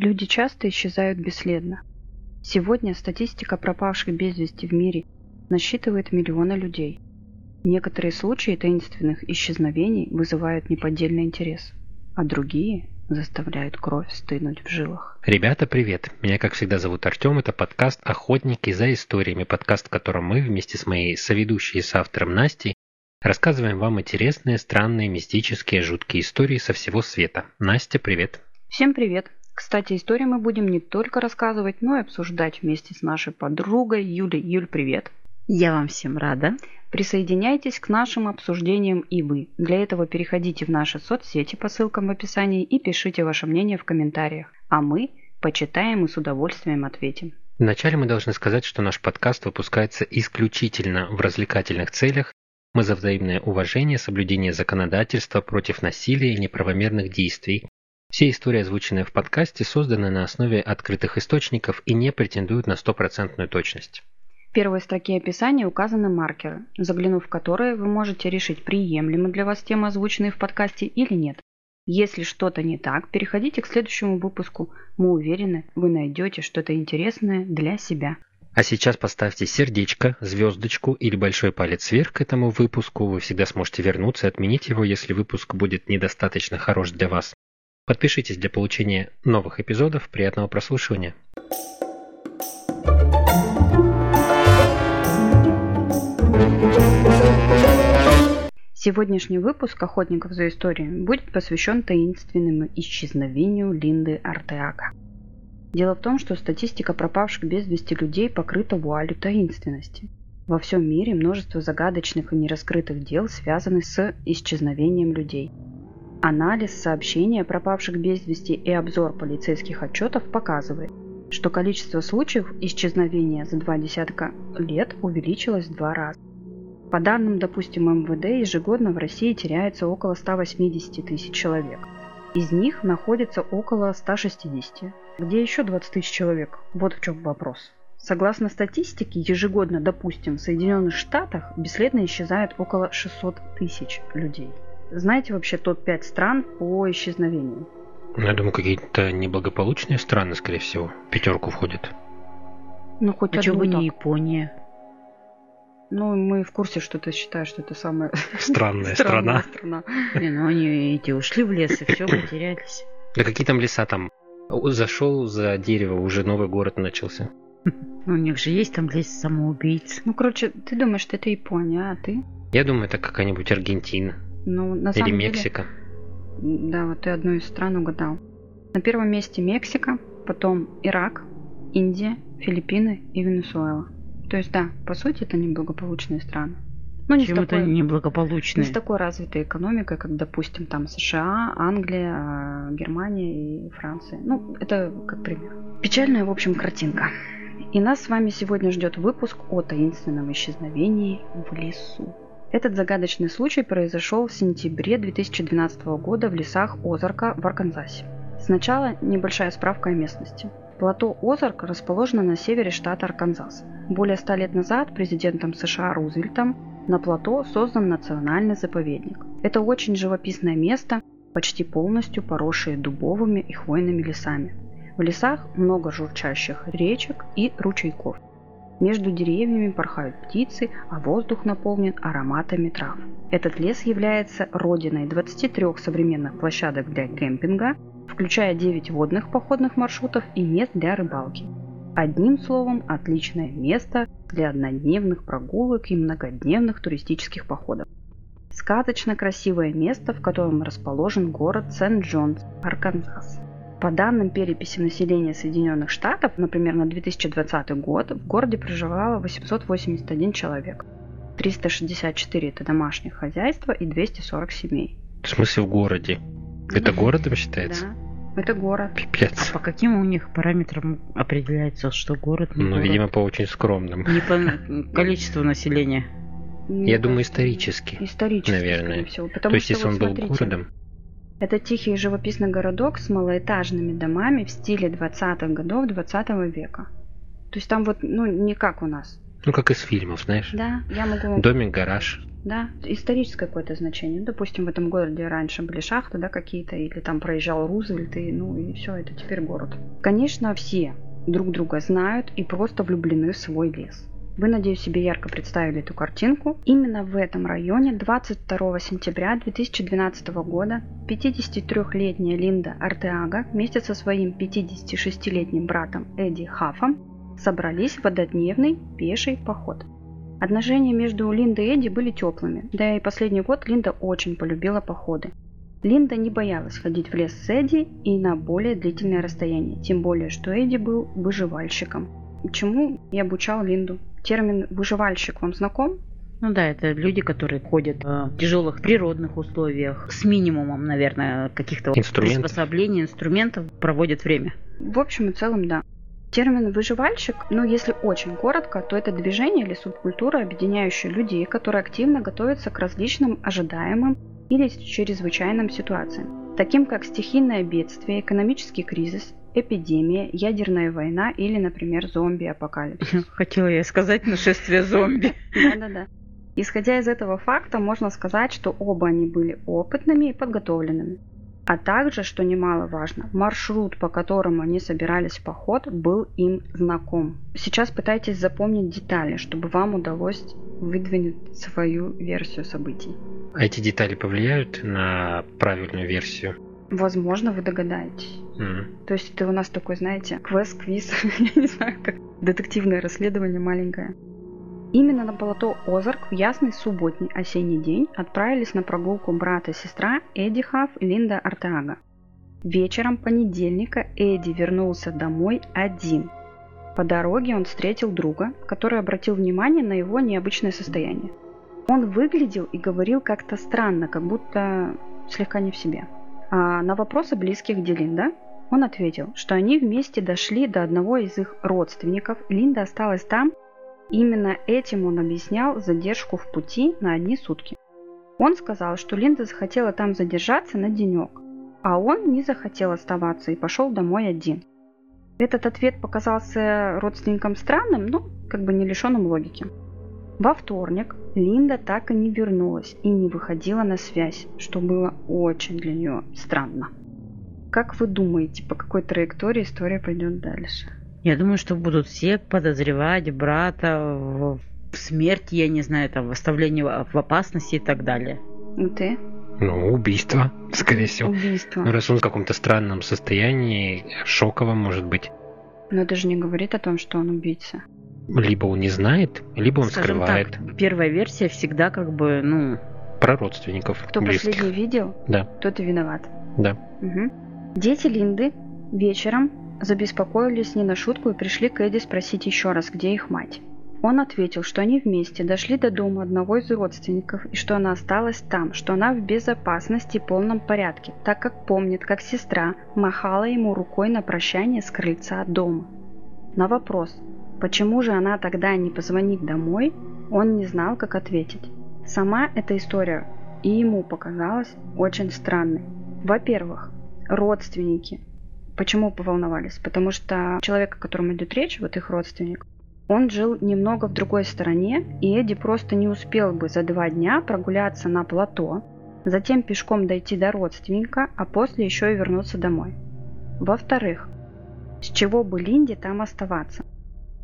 Люди часто исчезают бесследно. Сегодня статистика пропавших без вести в мире насчитывает миллионы людей. Некоторые случаи таинственных исчезновений вызывают неподдельный интерес, а другие заставляют кровь стынуть в жилах. Ребята, привет! Меня, как всегда, зовут Артем. Это подкаст «Охотники за историями», подкаст, в котором мы вместе с моей соведущей и с автором Настей рассказываем вам интересные, странные, мистические, жуткие истории со всего света. Настя, привет! Всем привет! Кстати, истории мы будем не только рассказывать, но и обсуждать вместе с нашей подругой Юлей. Юль, привет! Я вам всем рада. Присоединяйтесь к нашим обсуждениям и вы. Для этого переходите в наши соцсети по ссылкам в описании и пишите ваше мнение в комментариях. А мы почитаем и с удовольствием ответим. Вначале мы должны сказать, что наш подкаст выпускается исключительно в развлекательных целях. Мы за взаимное уважение, соблюдение законодательства против насилия и неправомерных действий, все истории, озвученные в подкасте, созданы на основе открытых источников и не претендуют на стопроцентную точность. В первой строке описания указаны маркеры, заглянув в которые вы можете решить, приемлемы для вас темы, озвученные в подкасте или нет. Если что-то не так, переходите к следующему выпуску. Мы уверены, вы найдете что-то интересное для себя. А сейчас поставьте сердечко, звездочку или большой палец вверх к этому выпуску. Вы всегда сможете вернуться и отменить его, если выпуск будет недостаточно хорош для вас. Подпишитесь для получения новых эпизодов. Приятного прослушивания. Сегодняшний выпуск «Охотников за историей» будет посвящен таинственному исчезновению Линды Артеака. Дело в том, что статистика пропавших без вести людей покрыта вуалью таинственности. Во всем мире множество загадочных и нераскрытых дел связаны с исчезновением людей – Анализ сообщений о пропавших без вести и обзор полицейских отчетов показывает, что количество случаев исчезновения за два десятка лет увеличилось в два раза. По данным, допустим, МВД, ежегодно в России теряется около 180 тысяч человек. Из них находится около 160. Где еще 20 тысяч человек? Вот в чем вопрос. Согласно статистике, ежегодно, допустим, в Соединенных Штатах бесследно исчезает около 600 тысяч людей. Знаете вообще топ-5 стран по исчезновению? Ну, я думаю, какие-то неблагополучные страны, скорее всего, в пятерку входят. Ну, хоть а одну бы так. не Япония? Ну, мы в курсе, что ты считаешь, что это самая странная страна. страна. Не, ну они эти ушли в лес и все, потерялись. Да какие там леса там? Зашел за дерево, уже новый город начался. Ну, у них же есть там лес самоубийц. Ну, короче, ты думаешь, что это Япония, а ты? Я думаю, это какая-нибудь Аргентина. Ну, на Или самом Мексика. Деле, да, вот ты одну из стран угадал. На первом месте Мексика, потом Ирак, Индия, Филиппины и Венесуэла. То есть, да, по сути, это неблагополучные страны. Ну, не Чем такой, это неблагополучные? Не с такой развитой экономикой, как, допустим, там США, Англия, а, Германия и Франция. Ну, это как пример. Печальная, в общем, картинка. И нас с вами сегодня ждет выпуск о таинственном исчезновении в лесу. Этот загадочный случай произошел в сентябре 2012 года в лесах Озарка в Арканзасе. Сначала небольшая справка о местности. Плато Озарк расположено на севере штата Арканзас. Более ста лет назад президентом США Рузвельтом на плато создан национальный заповедник. Это очень живописное место, почти полностью поросшее дубовыми и хвойными лесами. В лесах много журчащих речек и ручейков – между деревьями порхают птицы, а воздух наполнен ароматами трав. Этот лес является родиной 23 современных площадок для кемпинга, включая 9 водных походных маршрутов и мест для рыбалки. Одним словом, отличное место для однодневных прогулок и многодневных туристических походов. Сказочно красивое место, в котором расположен город Сент-Джонс, Арканзас. По данным переписи населения Соединенных Штатов, например, на 2020 год в городе проживало 881 человек. 364 это домашних хозяйства и 240 семей. В смысле в городе? Это городом считается? Да, это город. Пипец. А по каким у них параметрам определяется, что город? Не ну, город? видимо, по очень скромным. Не по количеству населения. Я думаю, исторически. Исторически, наверное. всего. Потому То есть, если он был городом, это тихий живописный городок с малоэтажными домами в стиле 20-х годов 20 века. То есть там вот, ну, не как у нас. Ну, как из фильмов, знаешь. Да, я могу... Домик, гараж. Да, историческое какое-то значение. Допустим, в этом городе раньше были шахты, да, какие-то, или там проезжал Рузвельт, и, ну, и все, это теперь город. Конечно, все друг друга знают и просто влюблены в свой лес. Вы, надеюсь, себе ярко представили эту картинку. Именно в этом районе 22 сентября 2012 года 53-летняя Линда Артеага вместе со своим 56-летним братом Эдди Хафом собрались в однодневный пеший поход. Отношения между Линдой и Эдди были теплыми, да и последний год Линда очень полюбила походы. Линда не боялась ходить в лес с Эдди и на более длительное расстояние, тем более, что Эдди был выживальщиком. Чему я обучал Линду? Термин «выживальщик» вам знаком? Ну да, это люди, которые ходят в тяжелых природных условиях, с минимумом, наверное, каких-то Инструментов. приспособлений, инструментов, проводят время. В общем и целом, да. Термин «выживальщик», ну если очень коротко, то это движение или субкультура, объединяющая людей, которые активно готовятся к различным ожидаемым или чрезвычайным ситуациям, таким как стихийное бедствие, экономический кризис, эпидемия, ядерная война или, например, зомби-апокалипсис. Хотела я сказать нашествие зомби. Да-да-да. Исходя из этого факта, можно сказать, что оба они были опытными и подготовленными. А также, что немаловажно, маршрут, по которому они собирались в поход, был им знаком. Сейчас пытайтесь запомнить детали, чтобы вам удалось выдвинуть свою версию событий. А эти детали повлияют на правильную версию? Возможно, вы догадаетесь. М. То есть это у нас такой, знаете, квест-квиз, я не знаю, как детективное расследование маленькое. Именно на плато Озарк в ясный субботний осенний день отправились на прогулку брат и сестра Эдди Хафф и Линда Артеага. Вечером понедельника Эдди вернулся домой один. По дороге он встретил друга, который обратил внимание на его необычное состояние. Он выглядел и говорил как-то странно, как будто слегка не в себе. А на вопросы близких, где Линда, он ответил, что они вместе дошли до одного из их родственников. Линда осталась там. Именно этим он объяснял задержку в пути на одни сутки. Он сказал, что Линда захотела там задержаться на денек, а он не захотел оставаться и пошел домой один. Этот ответ показался родственникам странным, но как бы не лишенным логики. Во вторник Линда так и не вернулась и не выходила на связь, что было очень для нее странно. Как вы думаете, по какой траектории история пойдет дальше? Я думаю, что будут все подозревать брата в в смерти, я не знаю, там, в оставлении в опасности и так далее. Ну ты? Ну, убийство, скорее всего. Убийство. Ну, раз он в каком-то странном состоянии, шоковом, может быть. Но это же не говорит о том, что он убийца. Либо он не знает, либо он Скажем скрывает так, первая версия всегда как бы, ну, про родственников Кто близких. последний видел, Да, тот и виноват. да. Мгм. Дети Линды вечером забеспокоились не на шутку и пришли к Эдди спросить еще раз, где их мать. Он ответил, что они вместе дошли до дома одного из родственников и что она осталась там, что она в безопасности и полном порядке, так как помнит, как сестра махала ему рукой на прощание с крыльца дома. На вопрос, почему же она тогда не позвонит домой, он не знал, как ответить. Сама эта история и ему показалась очень странной. Во-первых, родственники. Почему поволновались? Потому что человек, о котором идет речь, вот их родственник, он жил немного в другой стороне, и Эдди просто не успел бы за два дня прогуляться на плато, затем пешком дойти до родственника, а после еще и вернуться домой. Во-вторых, с чего бы Линде там оставаться?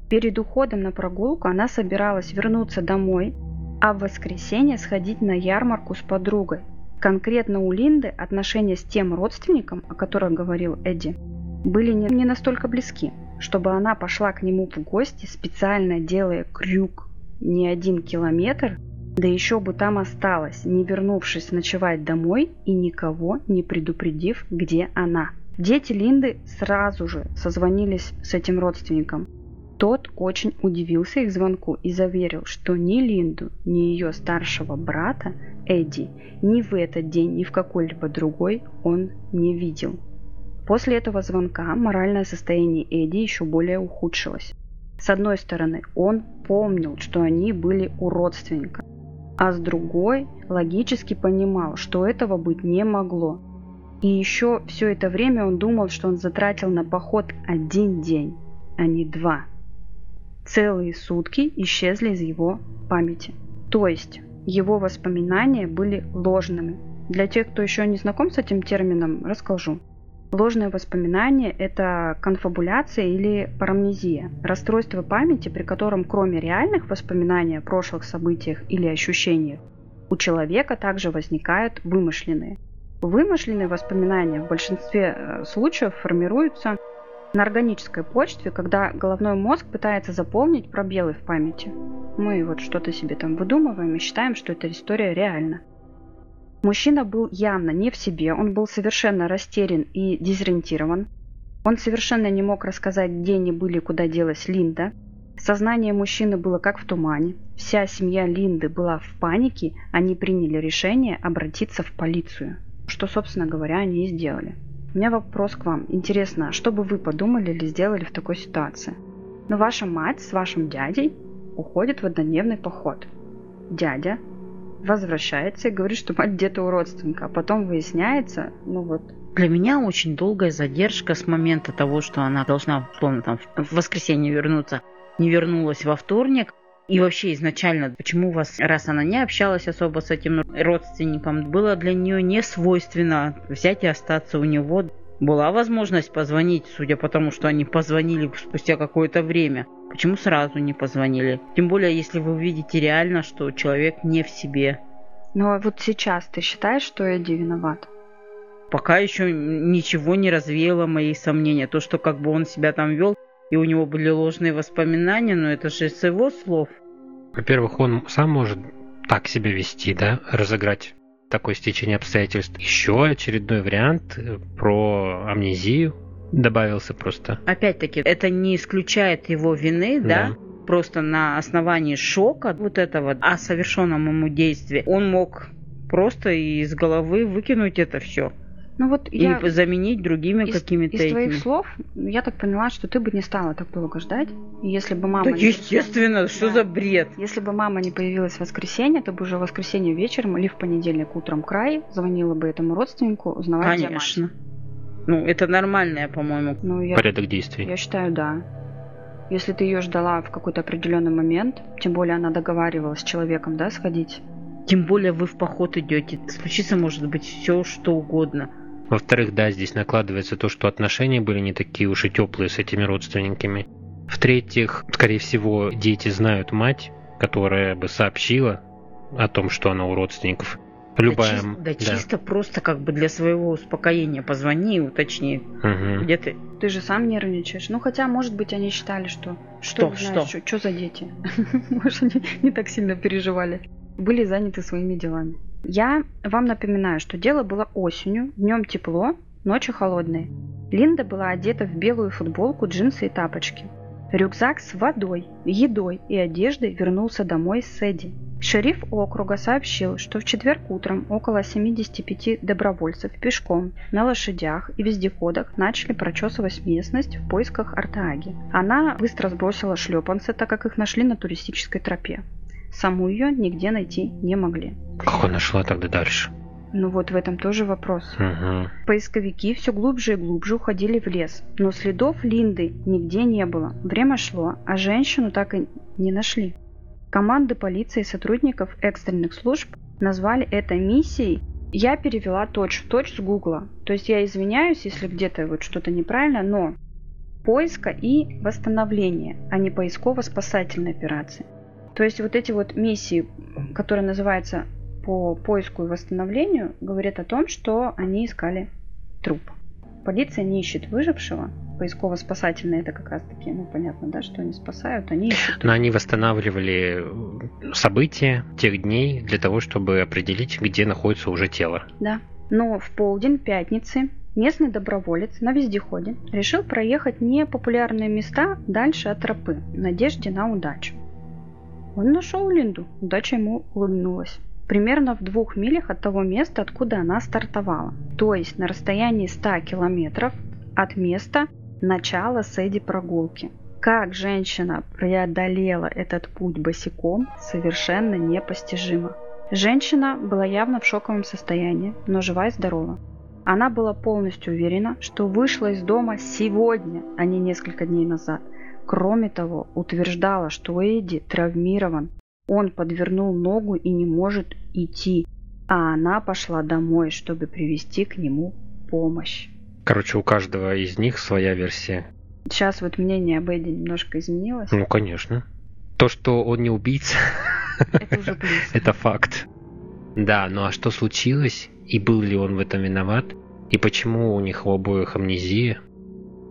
Перед уходом на прогулку она собиралась вернуться домой, а в воскресенье сходить на ярмарку с подругой. Конкретно у Линды отношения с тем родственником, о котором говорил Эдди, были не, настолько близки, чтобы она пошла к нему в гости, специально делая крюк не один километр, да еще бы там осталась, не вернувшись ночевать домой и никого не предупредив, где она. Дети Линды сразу же созвонились с этим родственником. Тот очень удивился их звонку и заверил, что ни Линду, ни ее старшего брата Эдди ни в этот день, ни в какой-либо другой он не видел. После этого звонка моральное состояние Эдди еще более ухудшилось. С одной стороны, он помнил, что они были у родственника, а с другой логически понимал, что этого быть не могло. И еще все это время он думал, что он затратил на поход один день, а не два. Целые сутки исчезли из его памяти. То есть его воспоминания были ложными. Для тех, кто еще не знаком с этим термином, расскажу. Ложные воспоминания – это конфабуляция или парамнезия, расстройство памяти, при котором кроме реальных воспоминаний о прошлых событиях или ощущениях, у человека также возникают вымышленные. Вымышленные воспоминания в большинстве э, случаев формируются на органической почве, когда головной мозг пытается заполнить пробелы в памяти. Мы вот что-то себе там выдумываем и считаем, что эта история реальна. Мужчина был явно не в себе, он был совершенно растерян и дезориентирован. Он совершенно не мог рассказать, где они были, куда делась Линда. Сознание мужчины было как в тумане. Вся семья Линды была в панике, они приняли решение обратиться в полицию. Что, собственно говоря, они и сделали. У меня вопрос к вам. Интересно, что бы вы подумали или сделали в такой ситуации? Но ваша мать с вашим дядей уходит в однодневный поход. Дядя возвращается и говорит, что мать где-то у родственника. А потом выясняется, ну вот, для меня очень долгая задержка с момента того, что она должна, условно, там, в воскресенье вернуться, не вернулась во вторник. И вообще изначально, почему у вас, раз она не общалась особо с этим родственником, было для нее не свойственно взять и остаться у него. Была возможность позвонить, судя по тому, что они позвонили спустя какое-то время. Почему сразу не позвонили? Тем более, если вы увидите реально, что человек не в себе. Ну а вот сейчас ты считаешь, что Эдди виноват? Пока еще ничего не развеяло мои сомнения. То, что как бы он себя там вел, и у него были ложные воспоминания, но это же с его слов. Во-первых, он сам может так себя вести, да, разыграть такое стечение обстоятельств. Еще очередной вариант э, про амнезию добавился просто. Опять-таки, это не исключает его вины, да? да? Просто на основании шока вот этого о совершенном ему действии он мог просто из головы выкинуть это все. Ну вот и я... заменить другими какими-то из этими. твоих слов я так поняла, что ты бы не стала так долго ждать. Если бы мама... Да, естественно, не... что да. за бред? Если бы мама не появилась в воскресенье, то бы уже в воскресенье вечером или в понедельник утром край звонила бы этому родственнику, узнавать, Конечно. Ну, это нормальное, по-моему. Ну, я... Порядок действий. Я считаю, да. Если ты ее ждала в какой-то определенный момент, тем более она договаривалась с человеком, да, сходить. Тем более вы в поход идете. Случиться может быть все, что угодно. Во-вторых, да, здесь накладывается то, что отношения были не такие уж и теплые с этими родственниками. В-третьих, скорее всего, дети знают мать, которая бы сообщила о том, что она у родственников. Любая, да, чис- да, да чисто просто как бы для своего успокоения позвони и уточни, угу. где ты. Ты же сам нервничаешь. Ну хотя, может быть, они считали, что что, что, знаешь, что? что за дети. Может, они не так сильно переживали. Были заняты своими делами. Я вам напоминаю, что дело было осенью, днем тепло, ночью холодные. Линда была одета в белую футболку, джинсы и тапочки. Рюкзак с водой, едой и одеждой вернулся домой с Эдди. Шериф округа сообщил, что в четверг утром около 75 добровольцев пешком, на лошадях и вездеходах начали прочесывать местность в поисках Артааги. Она быстро сбросила шлепанцы, так как их нашли на туристической тропе. Саму ее нигде найти не могли. Как она шла тогда дальше? Ну вот в этом тоже вопрос. Угу. Поисковики все глубже и глубже уходили в лес, но следов Линды нигде не было. Время шло, а женщину так и не нашли. Команды полиции и сотрудников экстренных служб назвали это миссией. Я перевела точь в точь с гугла. То есть я извиняюсь, если где-то вот что-то неправильно, но поиска и восстановления, а не поисково-спасательной операции. То есть вот эти вот миссии, которые называются по поиску и восстановлению, говорят о том, что они искали труп. Полиция не ищет выжившего, поисково-спасательные это как раз таки, ну понятно, да, что они спасают, они ищут. Но они восстанавливали события тех дней для того, чтобы определить, где находится уже тело. Да. Но в полдень пятницы местный доброволец на вездеходе решил проехать непопулярные места дальше от тропы в надежде на удачу. Он нашел Линду. Удача ему улыбнулась. Примерно в двух милях от того места, откуда она стартовала. То есть на расстоянии 100 километров от места начала Сэдди прогулки. Как женщина преодолела этот путь босиком, совершенно непостижимо. Женщина была явно в шоковом состоянии, но жива и здорова. Она была полностью уверена, что вышла из дома сегодня, а не несколько дней назад – Кроме того, утверждала, что Эдди травмирован. Он подвернул ногу и не может идти, а она пошла домой, чтобы привести к нему помощь. Короче, у каждого из них своя версия. Сейчас вот мнение об Эдди немножко изменилось. Ну, конечно. То, что он не убийца, Это уже плюс. это факт. Да, ну а что случилось? И был ли он в этом виноват? И почему у них у обоих амнезия?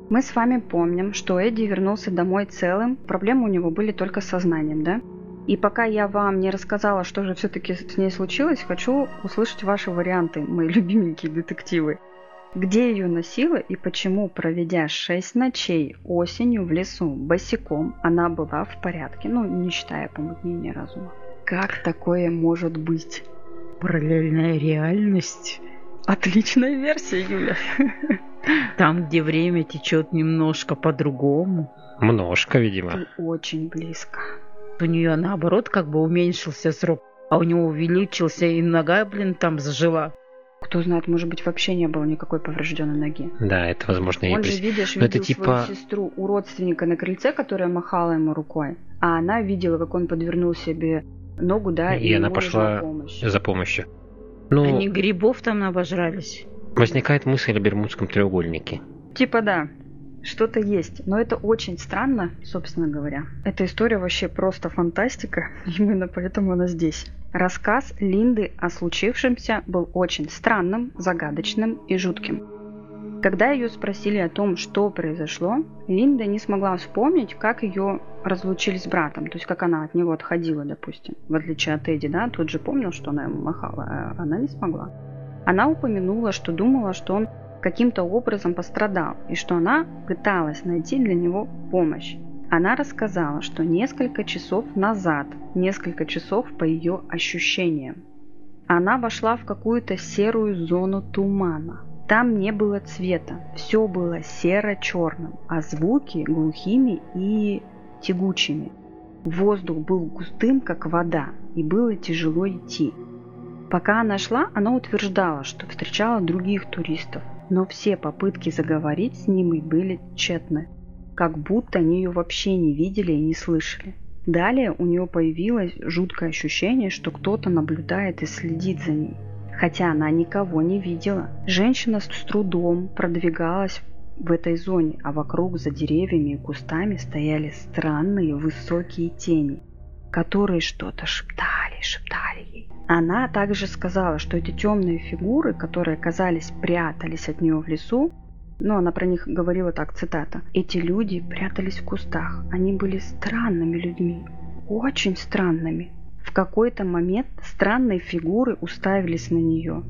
Мы с вами помним, что Эдди вернулся домой целым. Проблемы у него были только с сознанием, да? И пока я вам не рассказала, что же все-таки с ней случилось, хочу услышать ваши варианты, мои любименькие детективы. Где ее носило и почему, проведя шесть ночей осенью в лесу босиком, она была в порядке, ну, не считая помутнения разума? Как такое может быть? Параллельная реальность. Отличная версия, Юля. Там, где время течет немножко по-другому. Множко, видимо. Ты очень близко. У нее наоборот как бы уменьшился срок, а у него увеличился и нога, блин, там зажила. Кто знает, может быть, вообще не было никакой поврежденной ноги. Да, это возможно и Он же, прис- видишь, Но это видел типа- свою сестру у родственника на крыльце, которая махала ему рукой. А она видела, как он подвернул себе ногу, да, И и, она пошла нужна помощь. за помощью. Ну, Они грибов там обожрались. Возникает мысль о Бермудском треугольнике. Типа да, что-то есть. Но это очень странно, собственно говоря. Эта история вообще просто фантастика. Именно поэтому она здесь. Рассказ Линды о случившемся был очень странным, загадочным и жутким. Когда ее спросили о том, что произошло, Линда не смогла вспомнить, как ее разлучили с братом, то есть как она от него отходила, допустим. В отличие от Эдди, да, тот же помнил, что она ему махала, а она не смогла. Она упомянула, что думала, что он каким-то образом пострадал, и что она пыталась найти для него помощь. Она рассказала, что несколько часов назад, несколько часов по ее ощущениям, она вошла в какую-то серую зону тумана. Там не было цвета, все было серо-черным, а звуки глухими и тягучими. Воздух был густым, как вода, и было тяжело идти. Пока она шла, она утверждала, что встречала других туристов, но все попытки заговорить с ними были тщетны, как будто они ее вообще не видели и не слышали. Далее у нее появилось жуткое ощущение, что кто-то наблюдает и следит за ней. Хотя она никого не видела. Женщина с трудом продвигалась в этой зоне, а вокруг за деревьями и кустами стояли странные высокие тени, которые что-то шептали, шептали. Она также сказала, что эти темные фигуры, которые, казались, прятались от нее в лесу, но она про них говорила так, цитата, «Эти люди прятались в кустах. Они были странными людьми. Очень странными. В какой-то момент странные фигуры уставились на нее,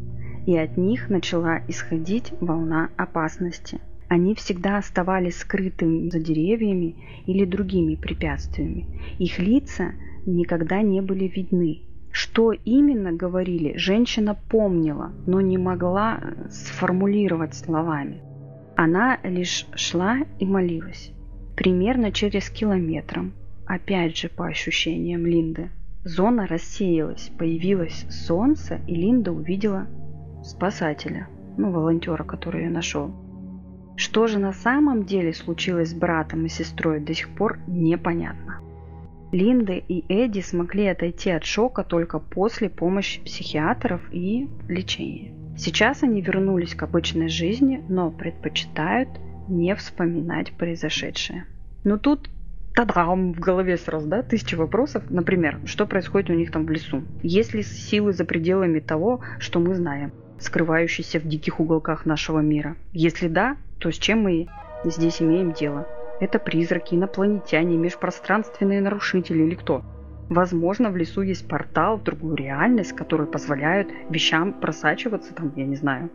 и от них начала исходить волна опасности. Они всегда оставались скрытыми за деревьями или другими препятствиями. Их лица никогда не были видны. Что именно говорили, женщина помнила, но не могла сформулировать словами. Она лишь шла и молилась. Примерно через километром, опять же по ощущениям Линды, зона рассеялась, появилось солнце, и Линда увидела спасателя, ну, волонтера, который ее нашел. Что же на самом деле случилось с братом и сестрой, до сих пор непонятно. Линда и Эдди смогли отойти от шока только после помощи психиатров и лечения. Сейчас они вернулись к обычной жизни, но предпочитают не вспоминать произошедшее. Но тут Тадам! В голове сразу, да, тысяча вопросов. Например, что происходит у них там в лесу? Есть ли силы за пределами того, что мы знаем, скрывающиеся в диких уголках нашего мира? Если да, то с чем мы здесь имеем дело? Это призраки, инопланетяне, межпространственные нарушители или кто? Возможно, в лесу есть портал в другую реальность, который позволяет вещам просачиваться там, я не знаю,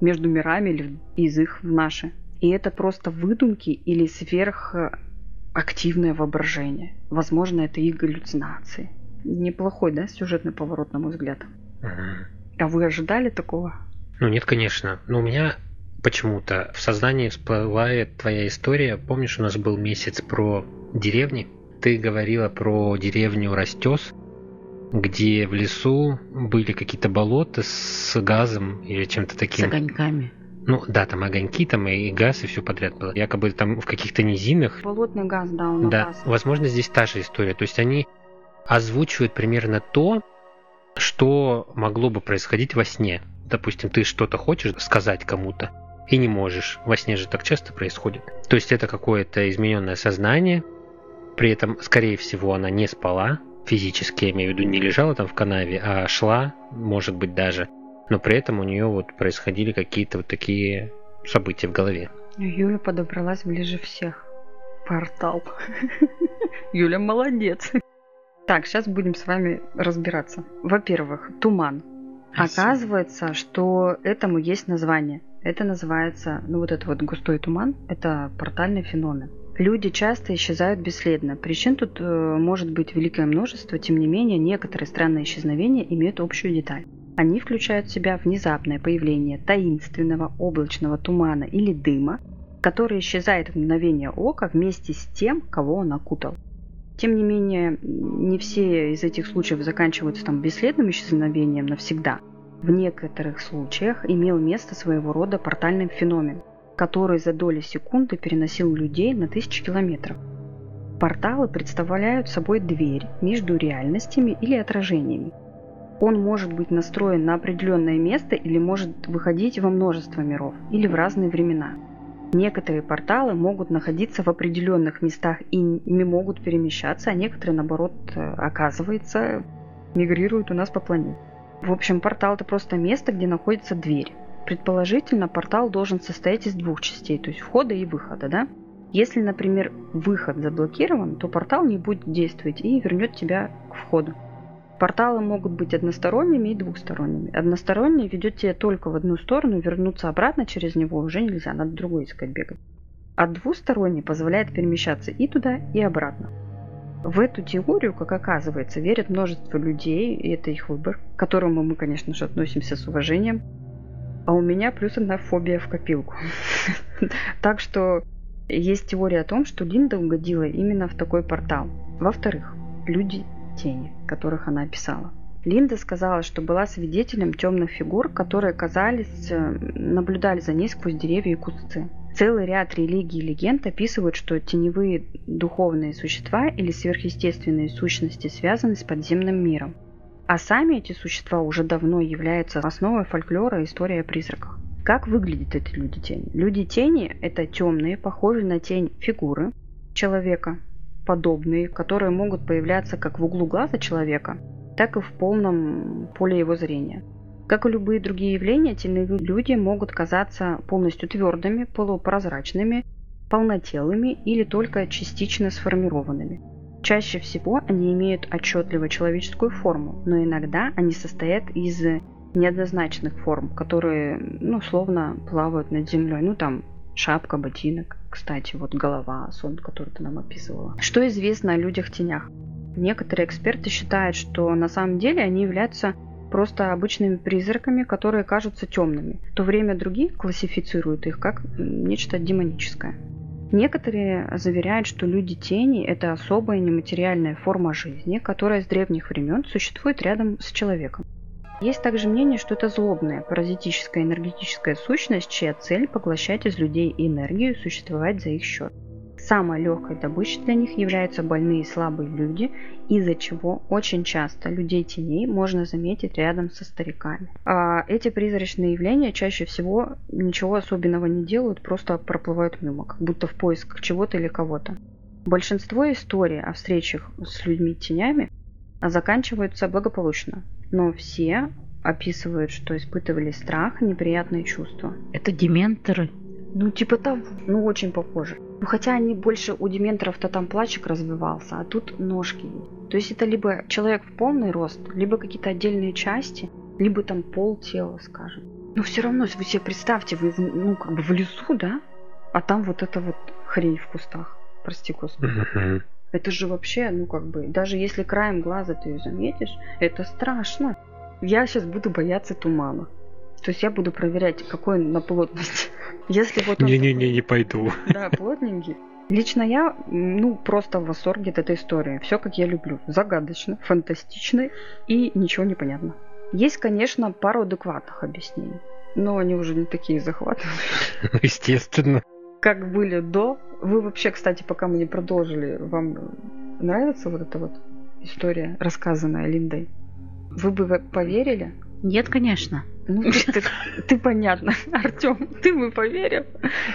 между мирами или из их в наши. И это просто выдумки или сверхактивное воображение. Возможно, это их галлюцинации. Неплохой, да, сюжетный поворот, на мой взгляд. Мгм. А вы ожидали такого? Ну нет, конечно. Но у меня почему-то в сознании всплывает твоя история. Помнишь, у нас был месяц про деревни? Ты говорила про деревню Растес, где в лесу были какие-то болота с газом или чем-то С таким. огоньками. Ну да, там огоньки, там и газ, и все подряд было. Якобы там в каких-то низинах. Болотный газ, да, он Да, опасный. возможно, здесь та же история. То есть они озвучивают примерно то, что могло бы происходить во сне. Допустим, ты что-то хочешь сказать кому-то и не можешь. Во сне же так часто происходит. То есть это какое-то измененное сознание. При этом, скорее всего, она не спала. Физически, я имею в виду, не лежала там в канаве, а шла, может быть, даже. Но при этом у нее вот происходили какие-то вот такие события в голове. Юля подобралась ближе всех. Портал. Юля молодец. Так, сейчас будем с вами разбираться. Во-первых, туман. Оказывается, что этому есть название. Это называется, ну вот этот вот густой туман, это портальный феномен. Люди часто исчезают бесследно. Причин тут э, может быть великое множество, тем не менее некоторые странные исчезновения имеют общую деталь. Они включают в себя внезапное появление таинственного облачного тумана или дыма, который исчезает в мгновение ока вместе с тем, кого он окутал. Тем не менее, не все из этих случаев заканчиваются там бесследным исчезновением навсегда. В некоторых случаях имел место своего рода портальный феномен, который за доли секунды переносил людей на тысячи километров. Порталы представляют собой дверь между реальностями или отражениями. Он может быть настроен на определенное место или может выходить во множество миров или в разные времена. Некоторые порталы могут находиться в определенных местах и ими могут перемещаться, а некоторые, наоборот, э, оказывается, мигрируют у нас по планете. В общем, портал это просто место, где находится дверь. Предположительно, портал должен состоять из двух частей, то есть входа и выхода, да? Если, например, выход заблокирован, то портал не будет действовать и вернет тебя к входу. Порталы могут быть односторонними и двухсторонними. Односторонний ведет тебя только в одну сторону, вернуться обратно через него уже нельзя, надо другой искать бегать. А двусторонний позволяет перемещаться и туда, и обратно. В эту теорию, как оказывается, верят множество людей, и это их выбор, к которому мы, конечно же, относимся с уважением. А у меня плюс одна фобия в копилку. Так что есть теория о том, что Линда угодила именно в такой портал. Во-вторых, люди тени, которых она описала. Линда сказала, что была свидетелем темных фигур, которые казались, э, наблюдали за ней сквозь деревья и кусты. Целый ряд религий и легенд описывают, что теневые духовные существа или сверхъестественные сущности связаны с подземным миром. А сами эти существа уже давно являются основой фольклора и истории о призраках. Как выглядят эти люди-тени? Люди-тени – это темные, похожие на тень фигуры человека, подобные, которые могут появляться как в углу глаза человека, так и в полном поле его зрения. Как и любые другие явления, люди могут казаться полностью твердыми, полупрозрачными, полнотелыми или только частично сформированными. Чаще всего они имеют отчетливо человеческую форму, но иногда они состоят из неоднозначных форм, которые, ну, словно плавают над землей. Ну, там, шапка, ботинок, кстати, вот голова, сон, который ты нам описывала. Что известно о людях-тенях? Некоторые эксперты считают, что на самом деле они являются просто обычными призраками, которые кажутся темными, в то время другие классифицируют их как нечто демоническое. Некоторые заверяют, что люди-тени – это особая нематериальная форма жизни, которая с древних времен существует рядом с человеком. Есть также мнение, что это злобная, паразитическая энергетическая сущность, чья цель – поглощать из людей энергию и существовать за их счет. Самой легкой добычей для них являются больные и слабые люди, из-за чего очень часто людей теней можно заметить рядом со стариками. А эти призрачные явления чаще всего ничего особенного не делают, просто проплывают мимо, как будто в поисках чего-то или кого-то. Большинство историй о встречах с людьми-тенями заканчиваются благополучно, но все описывают, что испытывали страх и неприятные чувства. Это дементоры? Ну, типа того. Ну, очень похоже. Ну, хотя они больше у дементоров-то там плачик развивался, а тут ножки. То есть это либо человек в полный рост, либо какие-то отдельные части, либо там пол тела, скажем. Но все равно, вы себе представьте, вы ну, как бы в лесу, да? А там вот эта вот хрень в кустах. Прости, господи. Это же вообще, ну как бы, даже если краем глаза ты ее заметишь, это страшно. Я сейчас буду бояться тумана. То есть я буду проверять, какой он на плотность. Если вот он Не-не-не, не пойду. да, плотненький. Лично я, ну, просто в восторге от этой истории. Все, как я люблю. Загадочно, фантастично и ничего не понятно. Есть, конечно, пару адекватных объяснений. но они уже не такие захватывающие. Естественно. Как были до. Вы вообще, кстати, пока мы не продолжили, вам нравится вот эта вот история, рассказанная Линдой? Вы бы поверили? Нет, конечно. Ну, ты, ты, ты понятно, Артем, ты бы поверил,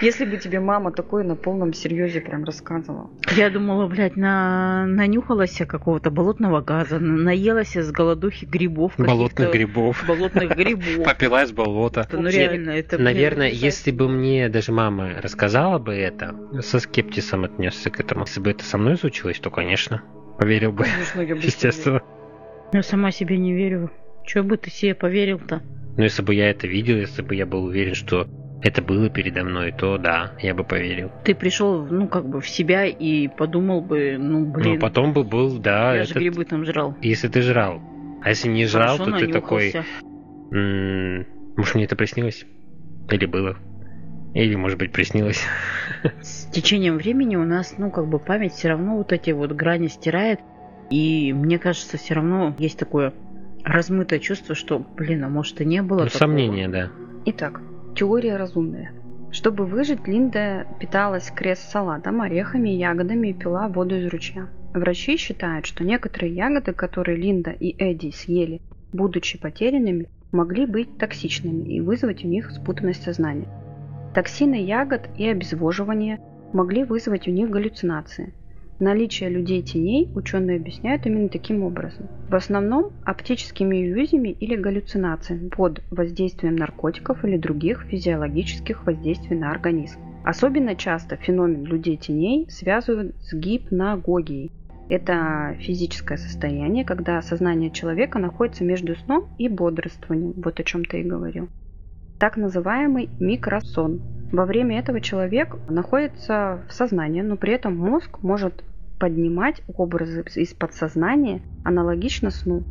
если бы тебе мама такое на полном серьезе прям рассказывала. Я думала, блядь, на... нанюхалась какого-то болотного газа, наелась с голодухи грибов. Болотных грибов. Болотных грибов. Попила из болота. Ну реально, это... Наверное, если бы мне даже мама рассказала бы это, со скептисом отнесся к этому. Если бы это со мной случилось, то, конечно, поверил бы. Конечно, я бы Естественно. Я сама себе не верю. Чего бы ты себе поверил-то? Но если бы я это видел, если бы я был уверен, что это было передо мной, то да, я бы поверил. Ты пришел, ну, как бы в себя и подумал бы, ну, блин. Ну, потом бы был, да. Я же этот- грибы там жрал. Если ты жрал. А если не жрал, Хорошо то ты такой... нанюхался. «М, Может, мне это приснилось? Или было? Или, может быть, приснилось? С течением времени у нас, ну, как бы память все равно вот эти вот грани стирает. И мне кажется, все равно есть такое размытое чувство, что, блин, а может и не было Ну, такого. сомнения, да. Итак, теория разумная. Чтобы выжить, Линда питалась крест-салатом, орехами, ягодами и пила воду из ручья. Врачи считают, что некоторые ягоды, которые Линда и Эдди съели, будучи потерянными, могли быть токсичными и вызвать у них спутанность сознания. Токсины ягод и обезвоживание могли вызвать у них галлюцинации. Наличие людей теней ученые объясняют именно таким образом. В основном оптическими иллюзиями или галлюцинациями под воздействием наркотиков или других физиологических воздействий на организм. Особенно часто феномен людей теней связывают с гипногогией. Это физическое состояние, когда сознание человека находится между сном и бодрствованием. Вот о чем ты и говорил так называемый микросон. Во время этого человек находится в сознании, но при этом мозг может поднимать образы из подсознания аналогично сну.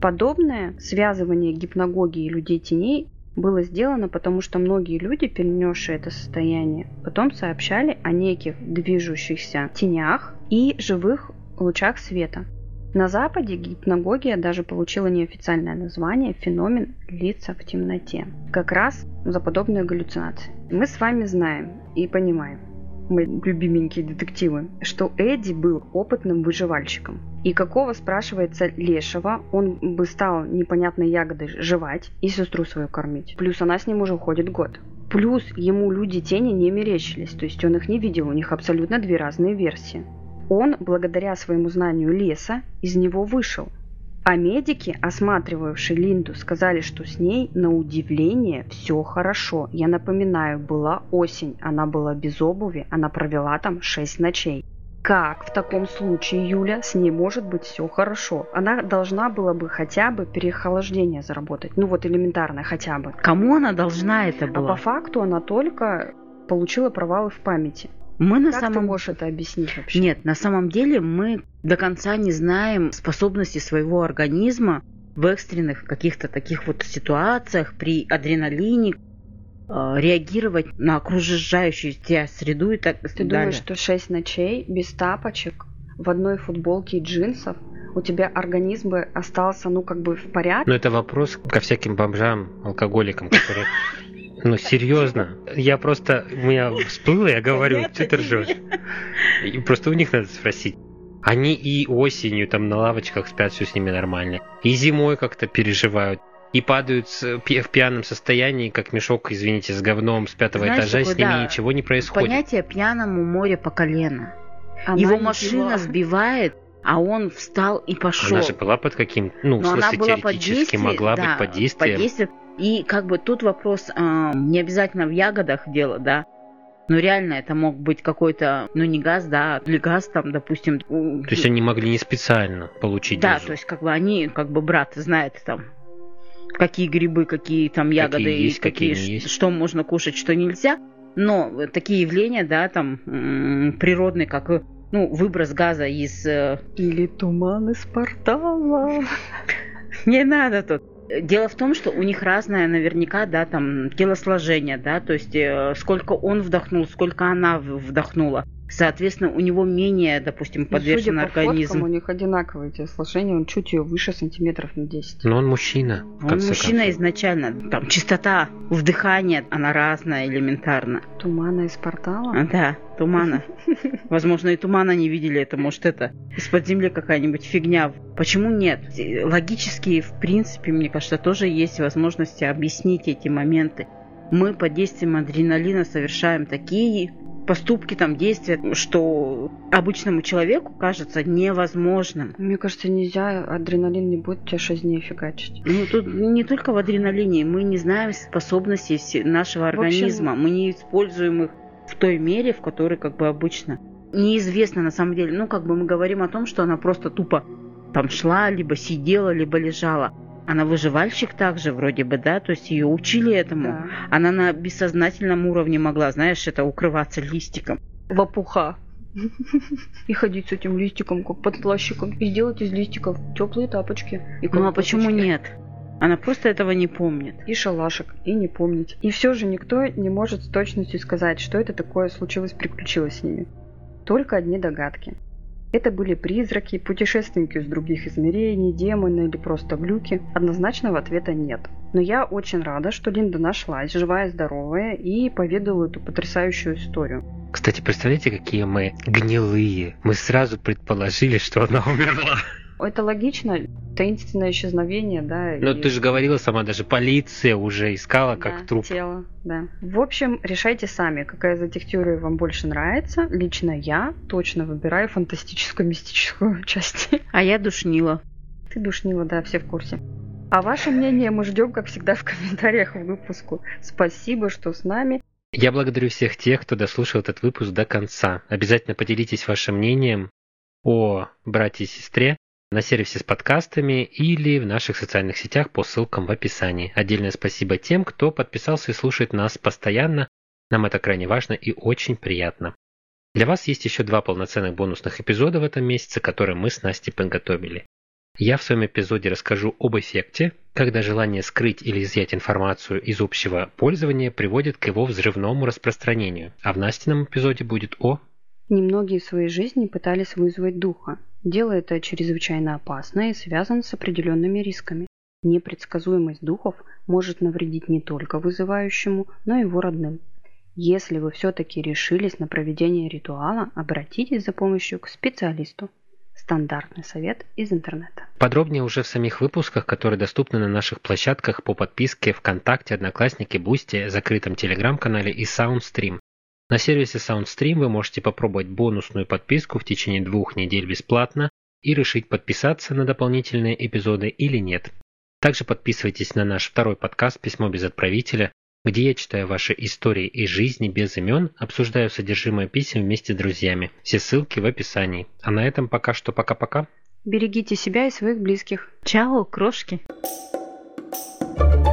Подобное связывание гипногогии людей теней было сделано, потому что многие люди, перенесшие это состояние, потом сообщали о неких движущихся тенях и живых лучах света. На Западе гипногогия даже получила неофициальное название «феномен лица в темноте». Как раз за подобные галлюцинации. Мы с вами знаем и понимаем, мы любименькие детективы, что Эдди был опытным выживальщиком. И какого, спрашивается, лешего он бы стал непонятной ягодой жевать и сестру свою кормить. Плюс она с ним уже уходит год. Плюс ему люди тени не мерещились, то есть он их не видел, у них абсолютно две разные версии. Он, благодаря своему знанию леса, из него вышел. А медики, осматривавшие Линду, сказали, что с ней, на удивление, все хорошо. Я напоминаю, была осень, она была без обуви, она провела там 6 ночей. Как в таком случае, Юля, с ней может быть все хорошо? Она должна была бы хотя бы переохлаждение заработать. Ну вот элементарно хотя бы. Кому она должна это А по была? факту она только получила провалы в памяти. Мы на как ты самом можешь это объяснить вообще? Нет, на самом деле мы до конца не знаем способности своего организма в экстренных каких-то таких вот ситуациях при адреналине э, реагировать на окружающую тебя среду и так Ты далее. думаешь, что 6 ночей без тапочек, в одной футболке и джинсов, у тебя организм бы остался, ну, как бы в порядке? Но это вопрос ко всяким бомжам, алкоголикам, которые... Ну, серьезно. Я просто... У меня всплыло, я говорю, что ты ржешь? И Просто у них надо спросить. Они и осенью там на лавочках спят, все с ними нормально. И зимой как-то переживают. И падают в пьяном состоянии, как мешок, извините, с говном с пятого Знаешь, этажа, и с такое, ними да, ничего не происходит. Понятие пьяному море по колено. Она Его машина пила. сбивает, а он встал и пошел. Она же была под каким... Ну, в Но она смысле, была под теоретически действием, могла да, быть под действием. под действием. И как бы тут вопрос а, не обязательно в ягодах дело, да. Но реально это мог быть какой-то, ну не газ, да, или газ там, допустим. у- То есть они могли не специально получить Да, дозу. то есть как бы они, как бы брат знает там, какие грибы, какие там ягоды, и есть, какие ш- не есть. что можно кушать, что нельзя. Но такие явления, да, там м, природные, как ну, выброс газа из э, Или туман из портала. Не надо тут. Дело в том, что у них разное наверняка, да, там телосложение, да, то есть э, сколько он вдохнул, сколько она вдохнула. Соответственно, у него менее, допустим, подвешен ну, судя организм. По фоткам, у них одинаковые телосложения, он чуть ее выше сантиметров на 10. Но он мужчина. Он мужчина концов. изначально. Там частота вдыхания, она разная элементарно. Тумана из портала? Да, тумана. Возможно, и тумана не видели. Это может это из-под земли какая-нибудь фигня. Почему нет? Логически, в принципе, мне кажется, тоже есть возможности объяснить эти моменты. Мы под действием адреналина совершаем такие поступки, там, действия, что обычному человеку кажется невозможным. Мне кажется, нельзя, адреналин не будет тебя шазнее фигачить. Ну, тут не только в адреналине, мы не знаем способностей нашего организма, общем... мы не используем их в той мере, в которой как бы обычно. Неизвестно на самом деле, ну, как бы мы говорим о том, что она просто тупо там шла, либо сидела, либо лежала. Она выживальщик также вроде бы, да, то есть ее учили этому. Да. Она на бессознательном уровне могла, знаешь, это укрываться листиком. Лопуха. И ходить с этим листиком, как под плащиком. И сделать из листиков теплые тапочки. И ну а почему нет? Она просто этого не помнит. И шалашик, и не помнить. И все же никто не может с точностью сказать, что это такое случилось, приключилось с ними. Только одни догадки. Это были призраки, путешественники из других измерений, демоны или просто глюки. Однозначного ответа нет. Но я очень рада, что Линда нашлась, живая и здоровая, и поведала эту потрясающую историю. Кстати, представляете, какие мы гнилые. Мы сразу предположили, что она умерла. Это логично. Таинственное исчезновение, да. Но и... ты же говорила сама, даже полиция уже искала как да, труп. тело, да. В общем, решайте сами, какая из этих теорий вам больше нравится. Лично я точно выбираю фантастическую мистическую часть. А я душнила. Ты душнила, да, все в курсе. А ваше мнение мы ждем, как всегда, в комментариях к выпуску. Спасибо, что с нами. Я благодарю всех тех, кто дослушал этот выпуск до конца. Обязательно поделитесь вашим мнением о брате и сестре на сервисе с подкастами или в наших социальных сетях по ссылкам в описании. Отдельное спасибо тем, кто подписался и слушает нас постоянно. Нам это крайне важно и очень приятно. Для вас есть еще два полноценных бонусных эпизода в этом месяце, которые мы с Настей подготовили. Я в своем эпизоде расскажу об эффекте, когда желание скрыть или изъять информацию из общего пользования приводит к его взрывному распространению. А в Настином эпизоде будет о... Немногие в своей жизни пытались вызвать духа, Дело это чрезвычайно опасно и связано с определенными рисками. Непредсказуемость духов может навредить не только вызывающему, но и его родным. Если вы все-таки решились на проведение ритуала, обратитесь за помощью к специалисту. Стандартный совет из интернета. Подробнее уже в самих выпусках, которые доступны на наших площадках по подписке ВКонтакте, Одноклассники, Boosty, закрытом Телеграм-канале и Soundstream. На сервисе SoundStream вы можете попробовать бонусную подписку в течение двух недель бесплатно и решить подписаться на дополнительные эпизоды или нет. Также подписывайтесь на наш второй подкаст «Письмо без отправителя», где я читаю ваши истории из жизни без имен, обсуждаю содержимое писем вместе с друзьями. Все ссылки в описании. А на этом пока что пока-пока. Берегите себя и своих близких. Чао, крошки. thank you